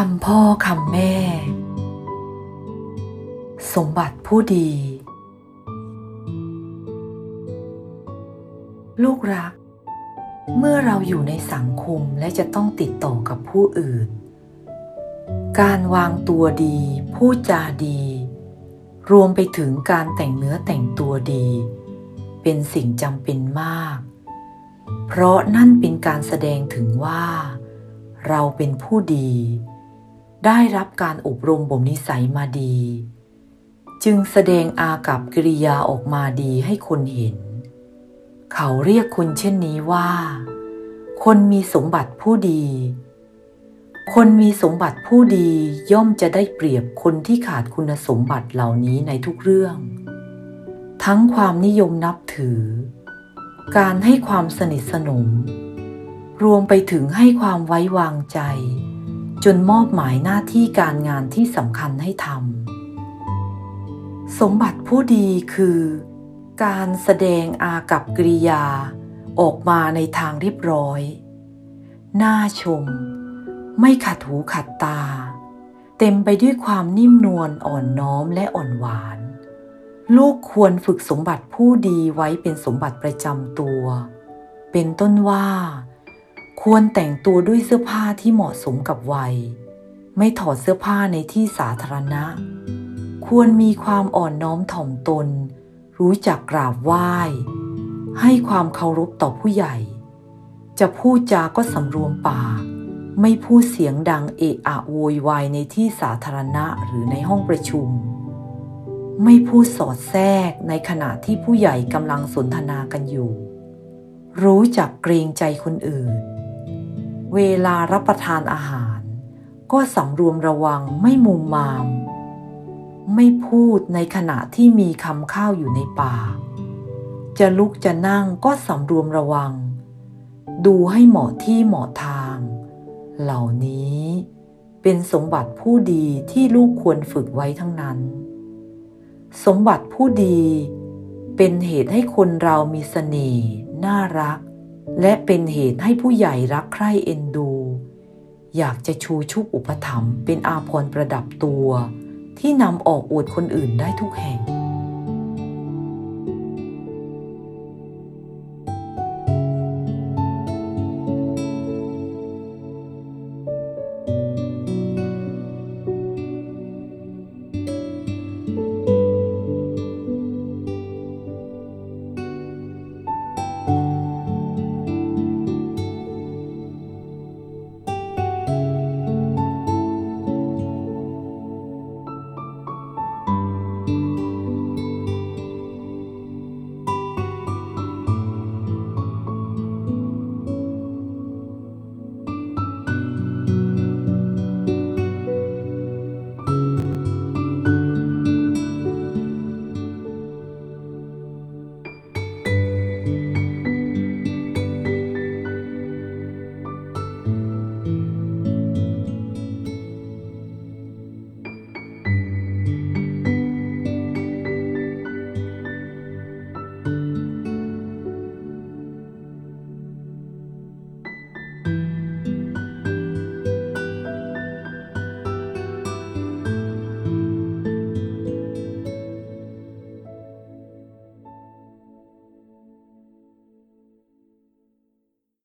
คำพ่อคำแม่ สมบัติผู้ดี ลูกรัก เมื่อเราอยู่ในสังคมและจะต้องติดต่อกับผู้อื่น การวางตัวดี พูดจาดี รวมไปถึงการแต่งเนื้อแต่งตัวดี เป็นสิ่งจำเป็นมาก เพราะนั่นเป็นการแสดงถึงว่าเราเป็นผู้ดี ได้รับการอบรมบ่มนิสัยมาดี จึงแสดงอากับกิริยาออกมาดีให้คนเห็น เขาเรียกคนเช่นนี้ว่า คนมีสมบัติผู้ดี คนมีสมบัติผู้ดีย่อมจะได้เปรียบคนที่ขาดคุณสมบัติเหล่านี้ในทุกเรื่อง ทั้งความนิยมนับถือ การให้ความสนิทสนม รวมไปถึงให้ความไว้วางใจ จนมอบหมายหน้าที่การงานที่สำคัญให้ทำสมบัติผู้ดีคือ การแสดงอากับกริยา ออกมาในทางเรียบร้อย น่าชม ไม่ขัดหูขัดตา เต็มไปด้วยความนิ่มนวลอ่อนน้อมและอ่อนหวาน ลูกควรฝึกสมบัติผู้ดีไว้เป็นสมบัติประจำตัว เป็นต้นว่า ควรแต่งตัวด้วยเสื้อผ้าที่เหมาะสมกับวัย ไม่ถอดเสื้อผ้าในที่สาธารณะ ควรมีความอ่อนน้อมถ่อมตน รู้จักกราบไหว้ ให้ความเคารพต่อผู้ใหญ่ จะพูดจาก็สำรวมปาก ไม่พูดเสียงดังเอะอะโวยวายในที่สาธารณะหรือในห้องประชุม ไม่พูดสอดแทรกในขณะที่ผู้ใหญ่กำลังสนทนากันอยู่รู้จักเกรงใจคนอื่น เวลารับประทานอาหาร ก็สำรวมระวังไม่มุมมาม ไม่พูดในขณะที่มีคำข้าวอยู่ในปากจะลุกจะนั่งก็สำรวมระวัง ดูให้เหมาะที่เหมาะทาง เหล่านี้เป็นสมบัติผู้ดีที่ลูกควรฝึกไว้ทั้งนั้น สมบัติผู้ดีเป็นเหตุให้คนเรามีเสน่ห์น่ารัก และเป็นเหตุให้ผู้ใหญ่รักใคร่เอ็นดู อยากจะชูชุบอุปถัมภ์เป็นอาภรณ์ประดับตัว ที่นำออกอวดคนอื่นได้ทุกแห่ง